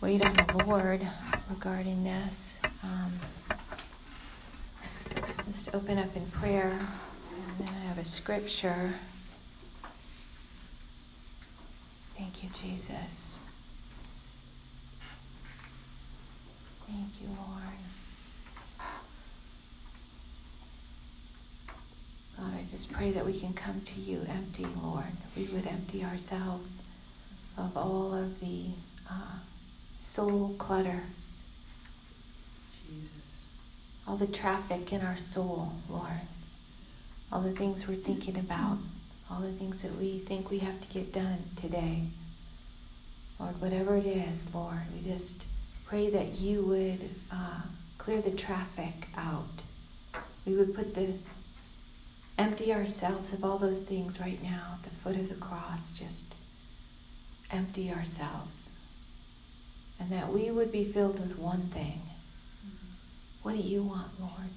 wait of the Lord regarding this. Um, just open up in prayer, and then I have a scripture. Thank you, Jesus. Thank you, Lord. God, I just pray that we can come to you empty, Lord. We would empty ourselves of all of the uh, soul clutter, Jesus. all the traffic in our soul, Lord, all the things we're thinking about, all the things that we think we have to get done today. Lord, whatever it is, Lord, we just pray that you would uh, clear the traffic out. We would put the empty ourselves of all those things right now at the foot of the cross. Just empty ourselves. And that we would be filled with one thing. What do you want, Lord?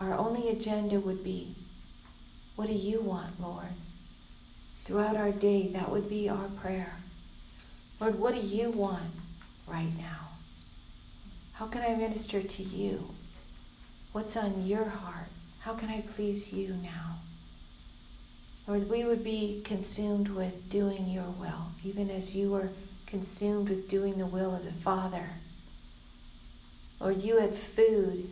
Our only agenda would be, what do you want, Lord? Throughout our day, that would be our prayer. Lord, what do you want right now? How can I minister to you? What's on your heart? How can I please you now? Lord, we would be consumed with doing your will, even as you were consumed with doing the will of the Father. Lord, you had food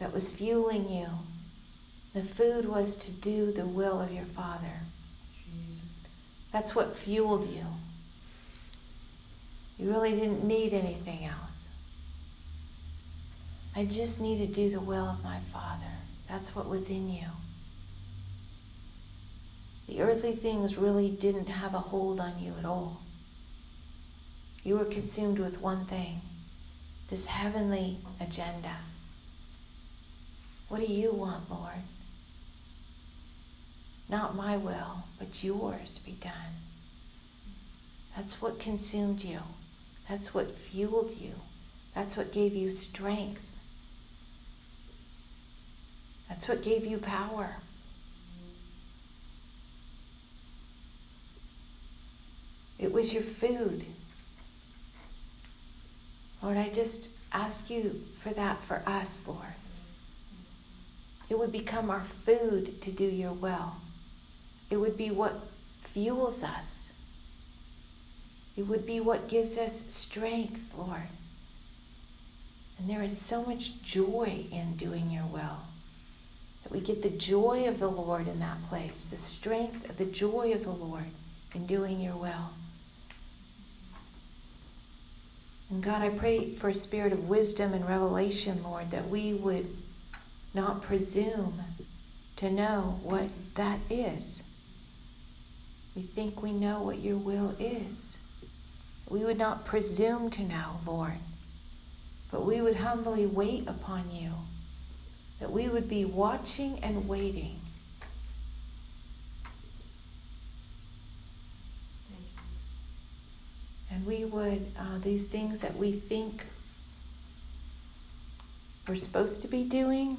that was fueling you. The food was to do the will of your Father. That's what fueled you. You really didn't need anything else. I just need to do the will of my Father. That's what was in you. The earthly things really didn't have a hold on you at all. You were consumed with one thing this heavenly agenda. What do you want, Lord? Not my will, but yours be done. That's what consumed you. That's what fueled you. That's what gave you strength. That's what gave you power. It was your food. Lord, I just ask you for that for us, Lord. It would become our food to do your will. It would be what fuels us. It would be what gives us strength, Lord. And there is so much joy in doing your will. That we get the joy of the Lord in that place, the strength of the joy of the Lord in doing your will. And God, I pray for a spirit of wisdom and revelation, Lord, that we would not presume to know what that is. We think we know what your will is. We would not presume to know, Lord, but we would humbly wait upon you, that we would be watching and waiting. And we would, uh, these things that we think we're supposed to be doing,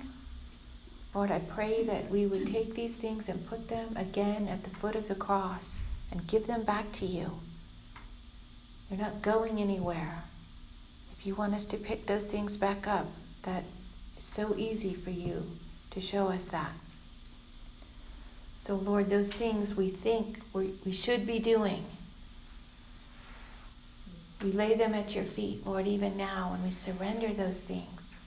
Lord, I pray that we would take these things and put them again at the foot of the cross and give them back to you. They're not going anywhere. If you want us to pick those things back up, that is so easy for you to show us that. So, Lord, those things we think we, we should be doing, we lay them at your feet, Lord, even now, and we surrender those things.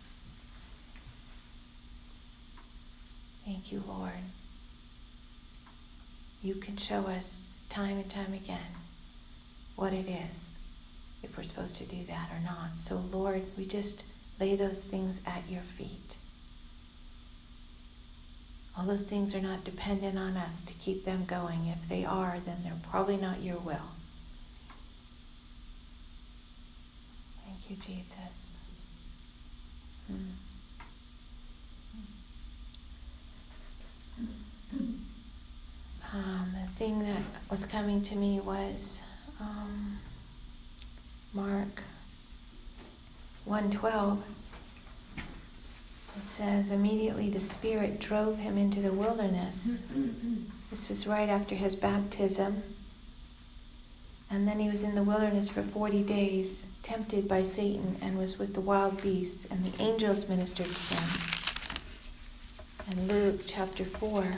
Thank you, Lord. You can show us time and time again what it is, if we're supposed to do that or not. So, Lord, we just lay those things at your feet. All those things are not dependent on us to keep them going. If they are, then they're probably not your will. Thank you, Jesus. Hmm. Um, the thing that was coming to me was um, Mark 112. It says, immediately the Spirit drove him into the wilderness. this was right after his baptism. And then he was in the wilderness for 40 days, tempted by Satan, and was with the wild beasts, and the angels ministered to him. And Luke chapter 4.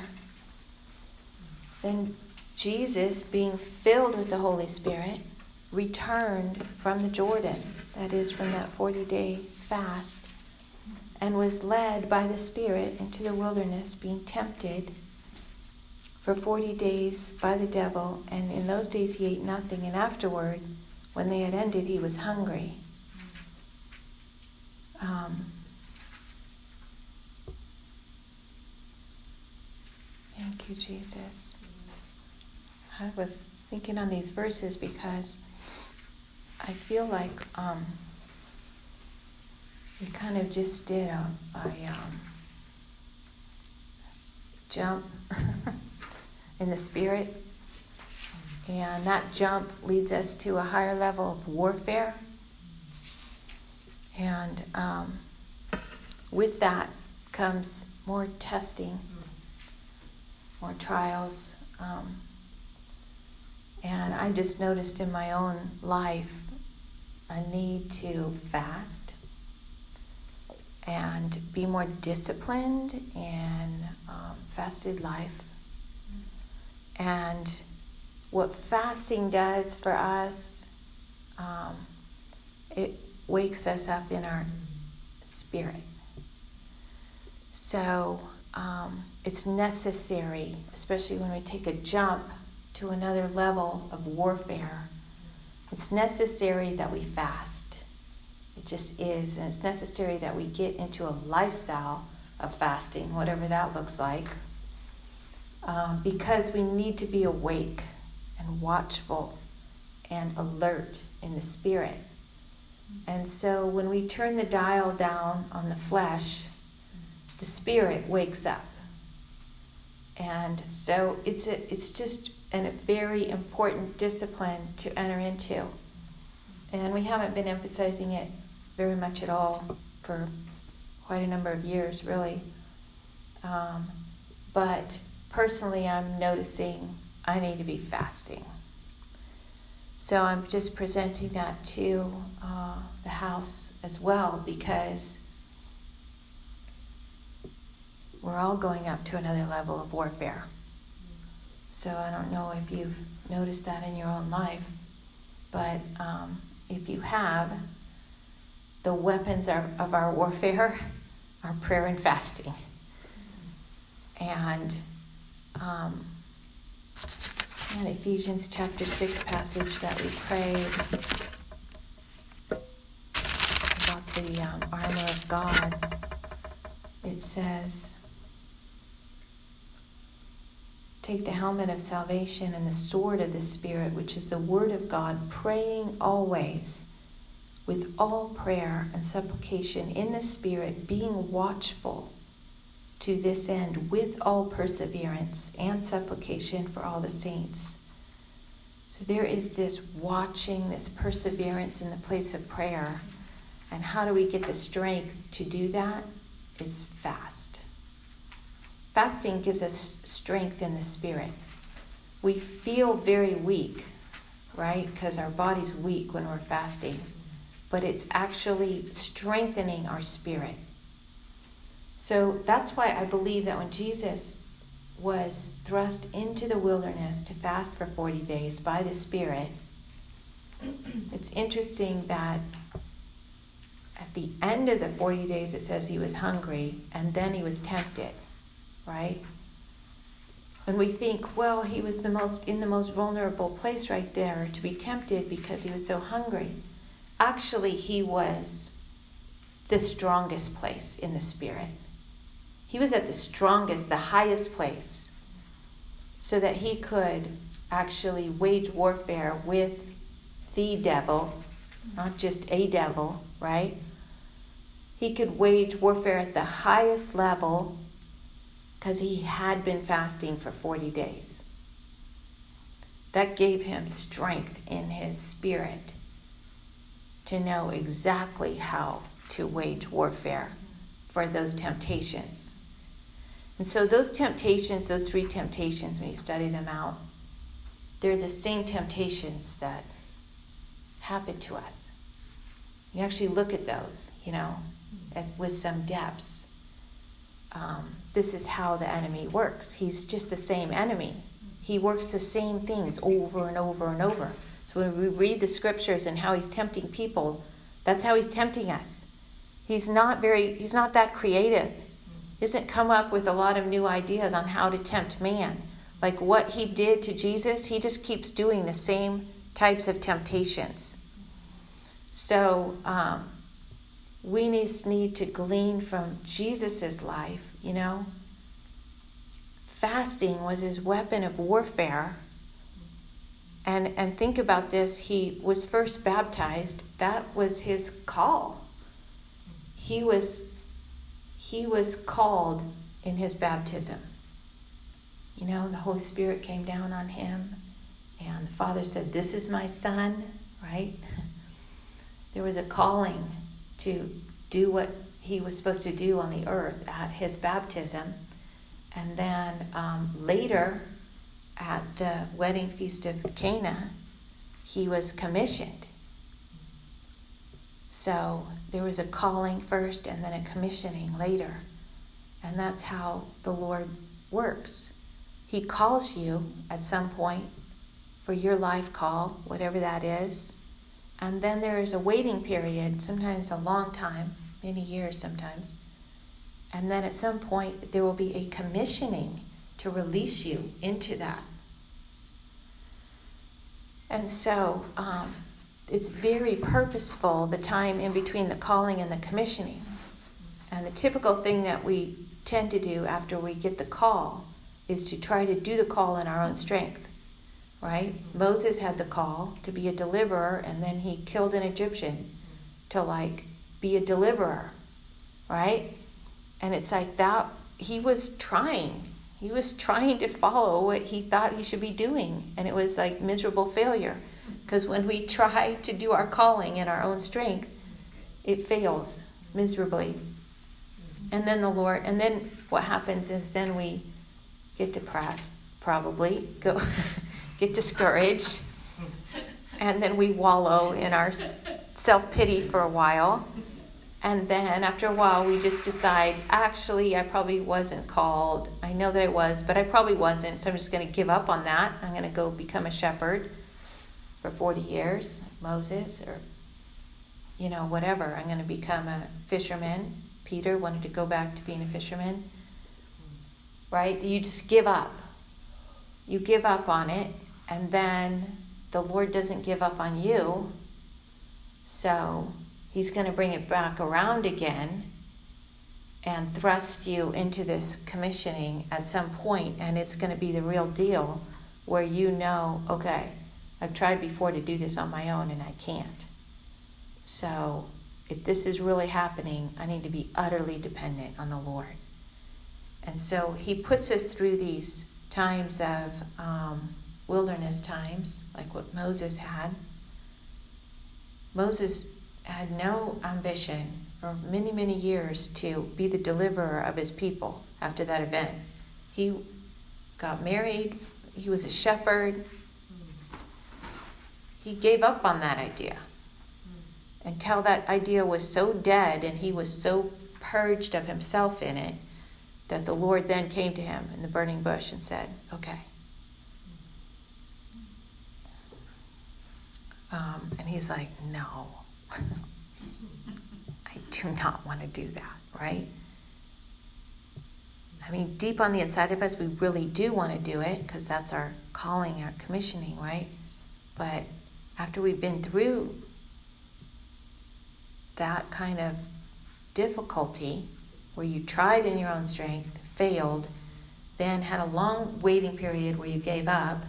Then Jesus, being filled with the Holy Spirit, returned from the Jordan, that is, from that 40 day fast, and was led by the Spirit into the wilderness, being tempted for 40 days by the devil. And in those days he ate nothing, and afterward, when they had ended, he was hungry. Um, thank you, Jesus. I was thinking on these verses because I feel like um, we kind of just did a, a um, jump in the spirit, and that jump leads us to a higher level of warfare. And um, with that comes more testing, more trials. Um, and I just noticed in my own life a need to fast and be more disciplined in um, fasted life. And what fasting does for us, um, it wakes us up in our spirit. So um, it's necessary, especially when we take a jump to another level of warfare it's necessary that we fast. It just is. And it's necessary that we get into a lifestyle of fasting, whatever that looks like, um, because we need to be awake and watchful and alert in the spirit. And so when we turn the dial down on the flesh, the spirit wakes up. And so it's a, it's just and a very important discipline to enter into. And we haven't been emphasizing it very much at all for quite a number of years, really. Um, but personally, I'm noticing I need to be fasting. So I'm just presenting that to uh, the house as well because we're all going up to another level of warfare. So I don't know if you've noticed that in your own life, but um, if you have, the weapons are, of our warfare are prayer and fasting. And um, in Ephesians chapter 6 passage that we prayed about the um, armor of God, it says, Take the helmet of salvation and the sword of the Spirit, which is the Word of God, praying always with all prayer and supplication in the Spirit, being watchful to this end with all perseverance and supplication for all the saints. So there is this watching, this perseverance in the place of prayer. And how do we get the strength to do that? Is fast. Fasting gives us strength in the spirit. We feel very weak, right? Because our body's weak when we're fasting, but it's actually strengthening our spirit. So that's why I believe that when Jesus was thrust into the wilderness to fast for 40 days by the Spirit, it's interesting that at the end of the 40 days it says he was hungry and then he was tempted right? And we think, well, he was the most in the most vulnerable place right there to be tempted because he was so hungry. Actually, he was the strongest place in the spirit. He was at the strongest, the highest place, so that he could actually wage warfare with the devil, not just a devil, right? He could wage warfare at the highest level because he had been fasting for 40 days. That gave him strength in his spirit to know exactly how to wage warfare for those temptations. And so, those temptations, those three temptations, when you study them out, they're the same temptations that happen to us. You actually look at those, you know, at, with some depths. Um, this is how the enemy works. He's just the same enemy. He works the same things over and over and over. So when we read the scriptures and how he's tempting people, that's how he's tempting us. He's not very he's not that creative. Doesn't come up with a lot of new ideas on how to tempt man. Like what he did to Jesus, he just keeps doing the same types of temptations. So um, we need, need to glean from Jesus' life, you know. Fasting was his weapon of warfare. And, and think about this he was first baptized, that was his call. He was, he was called in his baptism. You know, the Holy Spirit came down on him, and the Father said, This is my son, right? There was a calling to do what he was supposed to do on the earth at his baptism. And then um, later, at the wedding feast of Cana, he was commissioned. So there was a calling first and then a commissioning later. And that's how the Lord works. He calls you at some point for your life call, whatever that is. And then there is a waiting period, sometimes a long time, many years sometimes. And then at some point, there will be a commissioning to release you into that. And so um, it's very purposeful, the time in between the calling and the commissioning. And the typical thing that we tend to do after we get the call is to try to do the call in our own strength, right? Moses had the call to be a deliverer, and then he killed an Egyptian to like be a deliverer, right? And it's like that, he was trying. He was trying to follow what he thought he should be doing, and it was like miserable failure. Because when we try to do our calling in our own strength, it fails miserably. And then the Lord, and then what happens is then we get depressed, probably, go get discouraged, and then we wallow in our self pity for a while. And then after a while, we just decide, actually, I probably wasn't called. I know that I was, but I probably wasn't. So I'm just going to give up on that. I'm going to go become a shepherd for 40 years, Moses, or, you know, whatever. I'm going to become a fisherman. Peter wanted to go back to being a fisherman right? You just give up. You give up on it, and then the Lord doesn't give up on you. So He's going to bring it back around again and thrust you into this commissioning at some point, and it's going to be the real deal where you know, okay, I've tried before to do this on my own and I can't. So if this is really happening, I need to be utterly dependent on the Lord. And so he puts us through these times of um, wilderness times, like what Moses had. Moses had no ambition for many, many years to be the deliverer of his people after that event. He got married, he was a shepherd. He gave up on that idea until that idea was so dead and he was so purged of himself in it that the Lord then came to him in the burning bush and said, Okay. Um, and he's like, No, I do not want to do that, right? I mean, deep on the inside of us, we really do want to do it because that's our calling, our commissioning, right? But after we've been through that kind of difficulty, where you tried in your own strength, failed, then had a long waiting period where you gave up,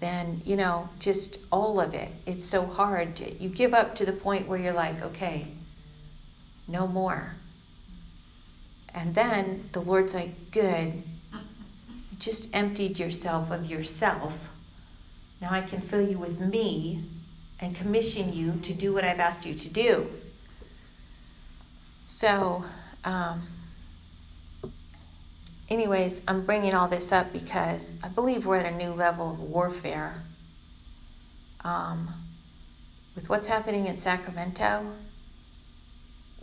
then, you know, just all of it. It's so hard. To, you give up to the point where you're like, okay, no more. And then the Lord's like, good. You just emptied yourself of yourself. Now I can fill you with me and commission you to do what I've asked you to do. So, um, anyways, I'm bringing all this up because I believe we're at a new level of warfare um, with what's happening in Sacramento,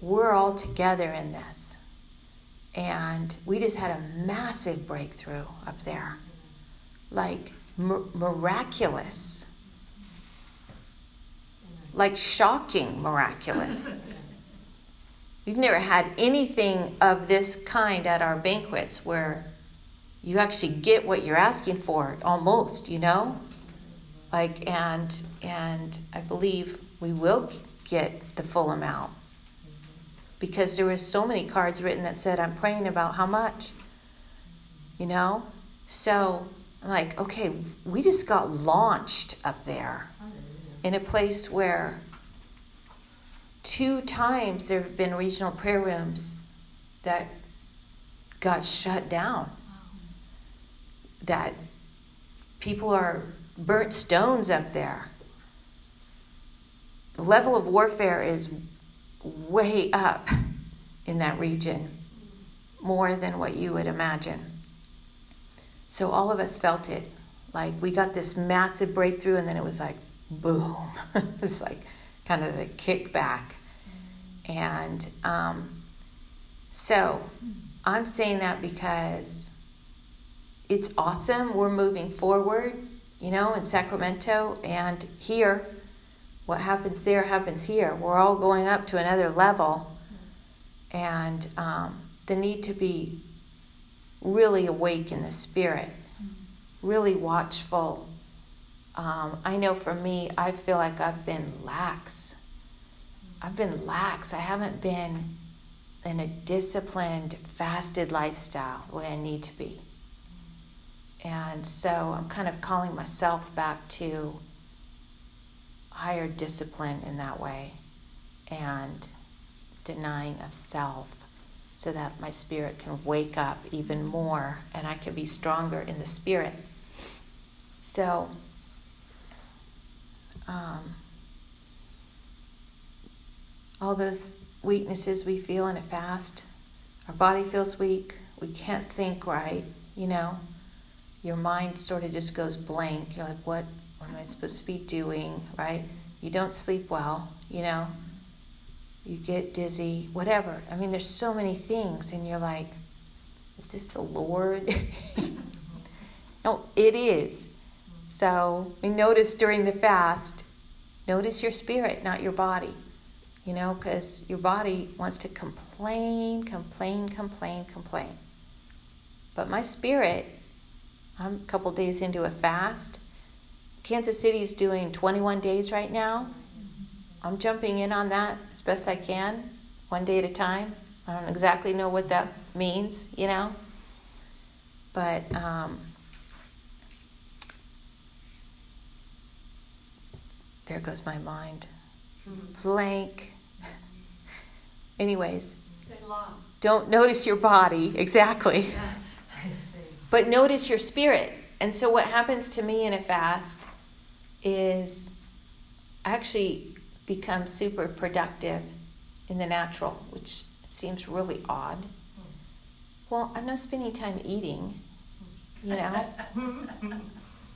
we're all together in this. And we just had a massive breakthrough up there. Like miraculous. Like shocking miraculous. We've never had anything of this kind at our banquets where you actually get what you're asking for almost, you know? Like and and I believe we will get the full amount because there were so many cards written that said, I'm praying about how much, you know? So like, okay, we just got launched up there in a place where two times there have been regional prayer rooms that got shut down. That people are burnt stones up there. The level of warfare is way up in that region, more than what you would imagine. So all of us felt it. Like we got this massive breakthrough, and then it was like, boom. it's like kind of the kickback. And um, so I'm saying that because it's awesome. We're moving forward, you know, in Sacramento and here what happens there happens here. We're all going up to another level, and um, the need to be really awake in the spirit, really watchful. Um, I know for me, I feel like I've been lax. I've been lax. I haven't been in a disciplined, fasted lifestyle the way I need to be. And so I'm kind of calling myself back to higher discipline in that way and denying of self so that my spirit can wake up even more and I can be stronger in the spirit. So, um, all those weaknesses we feel in a fast, our body feels weak, we can't think right, you know, your mind sort of just goes blank. You're like, what what am I supposed to be doing, right? You don't sleep well, you know, you get dizzy, whatever. I mean, there's so many things, and you're like, is this the Lord? no, it is. So we notice during the fast, notice your spirit, not your body. You know, because your body wants to complain, complain, complain, complain. But my spirit, I'm a couple days into a fast, Kansas City is doing 21 days right now. I'm jumping in on that as best I can, one day at a time. I don't exactly know what that means, you know. But um, there goes my mind. Blank. Anyways, don't notice your body, exactly. But notice your spirit. And so, what happens to me in a fast is actually become super productive in the natural, which seems really odd. Well, I'm not spending time eating, you know,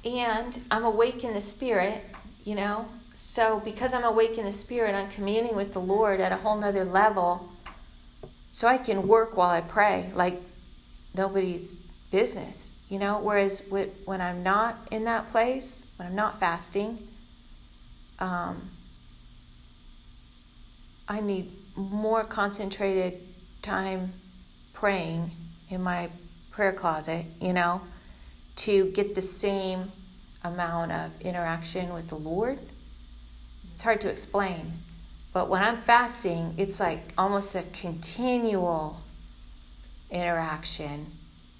and I'm awake in the spirit, you know. So, because I'm awake in the spirit, I'm communing with the Lord at a whole nother level. So, I can work while I pray like nobody's business, you know. Whereas, when I'm not in that place, when I'm not fasting, um, I need more concentrated time praying in my prayer closet, you know, to get the same amount of interaction with the Lord. It's hard to explain. But when I'm fasting, it's like almost a continual interaction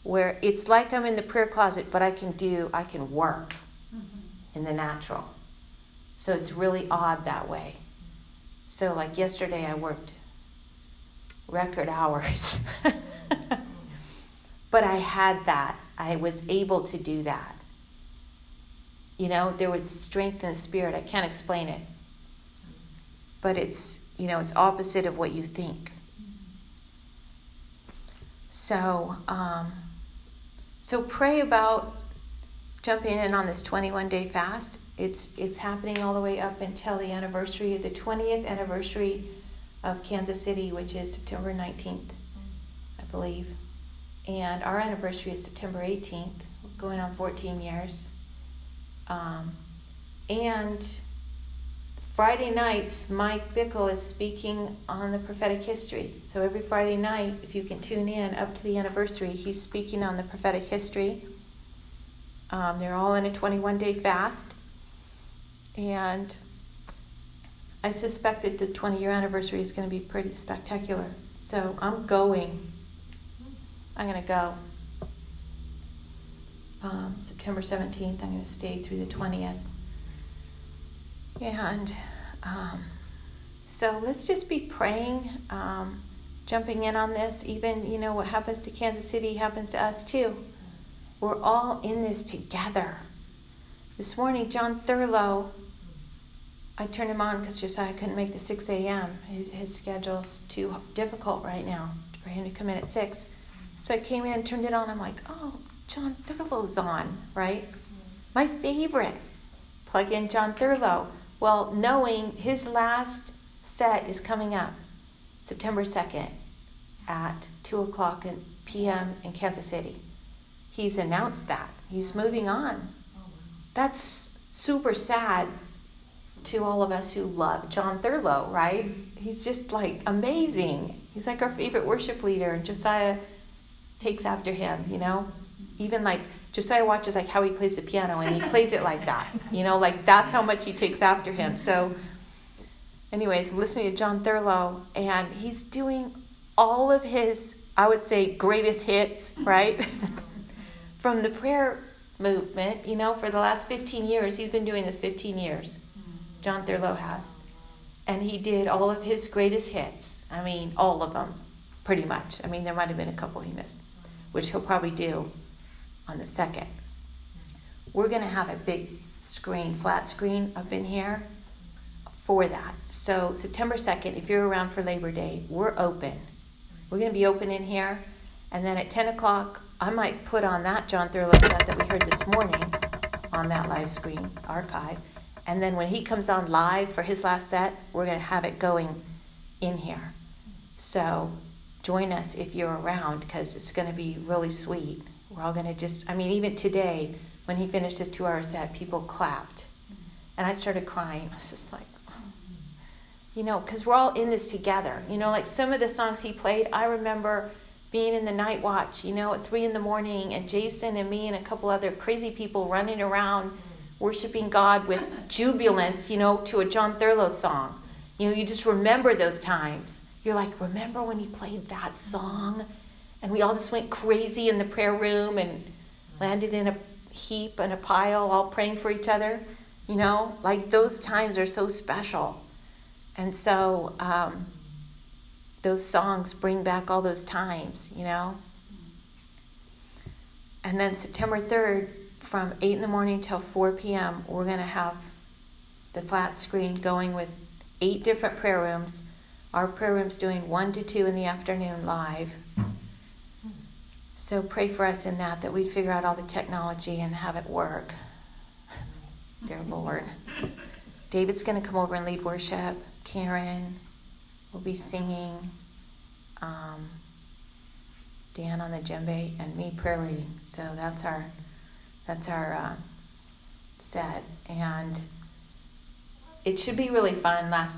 where it's like I'm in the prayer closet, but I can do, I can work mm-hmm. in the natural. So it's really odd that way. So, like yesterday, I worked record hours. but I had that. I was able to do that. You know, there was strength in the spirit. I can't explain it. But it's, you know, it's opposite of what you think. So, um, so pray about jumping in on this 21 day fast it's it's happening all the way up until the anniversary, the 20th anniversary of Kansas City, which is September 19th, I believe. And our anniversary is September 18th, going on 14 years. Um, and Friday nights, Mike Bickle is speaking on the prophetic history. So every Friday night, if you can tune in up to the anniversary, he's speaking on the prophetic history. Um, they're all in a 21 day fast. And I suspect that the 20 year anniversary is going to be pretty spectacular. So I'm going. I'm going to go. Um, September 17th, I'm going to stay through the 20th. And um, so let's just be praying, um, jumping in on this. Even, you know, what happens to Kansas City happens to us too. We're all in this together. This morning, Jon Thurlow I turned him on because Josiah couldn't make the 6 a.m. His, his schedule's too difficult right now for him to come in at 6. So I came in, turned it on. I'm like, oh, Jon Thurlow's on, right? My favorite. Plug in Jon Thurlow. Well, knowing his last set is coming up September 2nd at 2 o'clock p.m. in Kansas City. He's announced that. He's moving on. Oh, That's super sad to all of us who love Jon Thurlow, right? He's just like amazing. He's like our favorite worship leader. And Josiah takes after him, you know? Even like Josiah watches like how he plays the piano and he plays it like that. You know, like that's how much he takes after him. So anyways, listening to Jon Thurlow and he's doing all of his I would say greatest hits, right? From the prayer movement, you know, for the last 15 years. He's been doing this 15 years. Jon Thurlow has. And he did all of his greatest hits. I mean, all of them, pretty much. I mean, there might have been a couple he missed, which he'll probably do on the second. We're going to have a big screen, flat screen up in here for that. So, September 2nd, if you're around for Labor Day, we're open. We're going to be open in here. And then at 10 o'clock, I might put on that Jon Thurlow set that we heard this morning on that live screen archive. And then when he comes on live for his last set, we're going to have it going in here. So join us if you're around because it's going to be really sweet. We're all going to just, I mean, even today, when he finished his two hour set, people clapped. And I started crying. I was just like, you know, because we're all in this together. You know, like some of the songs he played, I remember being in the night watch, you know, at three in the morning, and Jason and me and a couple other crazy people running around worshiping God with jubilance, you know, to a Jon Thurlow song. You know, you just remember those times. You're like, remember when he played that song? And we all just went crazy in the prayer room and landed in a heap and a pile, all praying for each other. You know, like those times are so special. And so um, those songs bring back all those times, you know. And then September 3rd, from 8 in the morning till 4 p.m., we're going to have the flat screen going with eight different prayer rooms. Our prayer room's doing 1 to 2 in the afternoon live. So pray for us in that, that we'd figure out all the technology and have it work. Dear Lord. David's going to come over and lead worship. Karen will be singing. Um, Dan on the djembe and me prayer leading. So that's our that's our uh, set, and it should be really fun. Last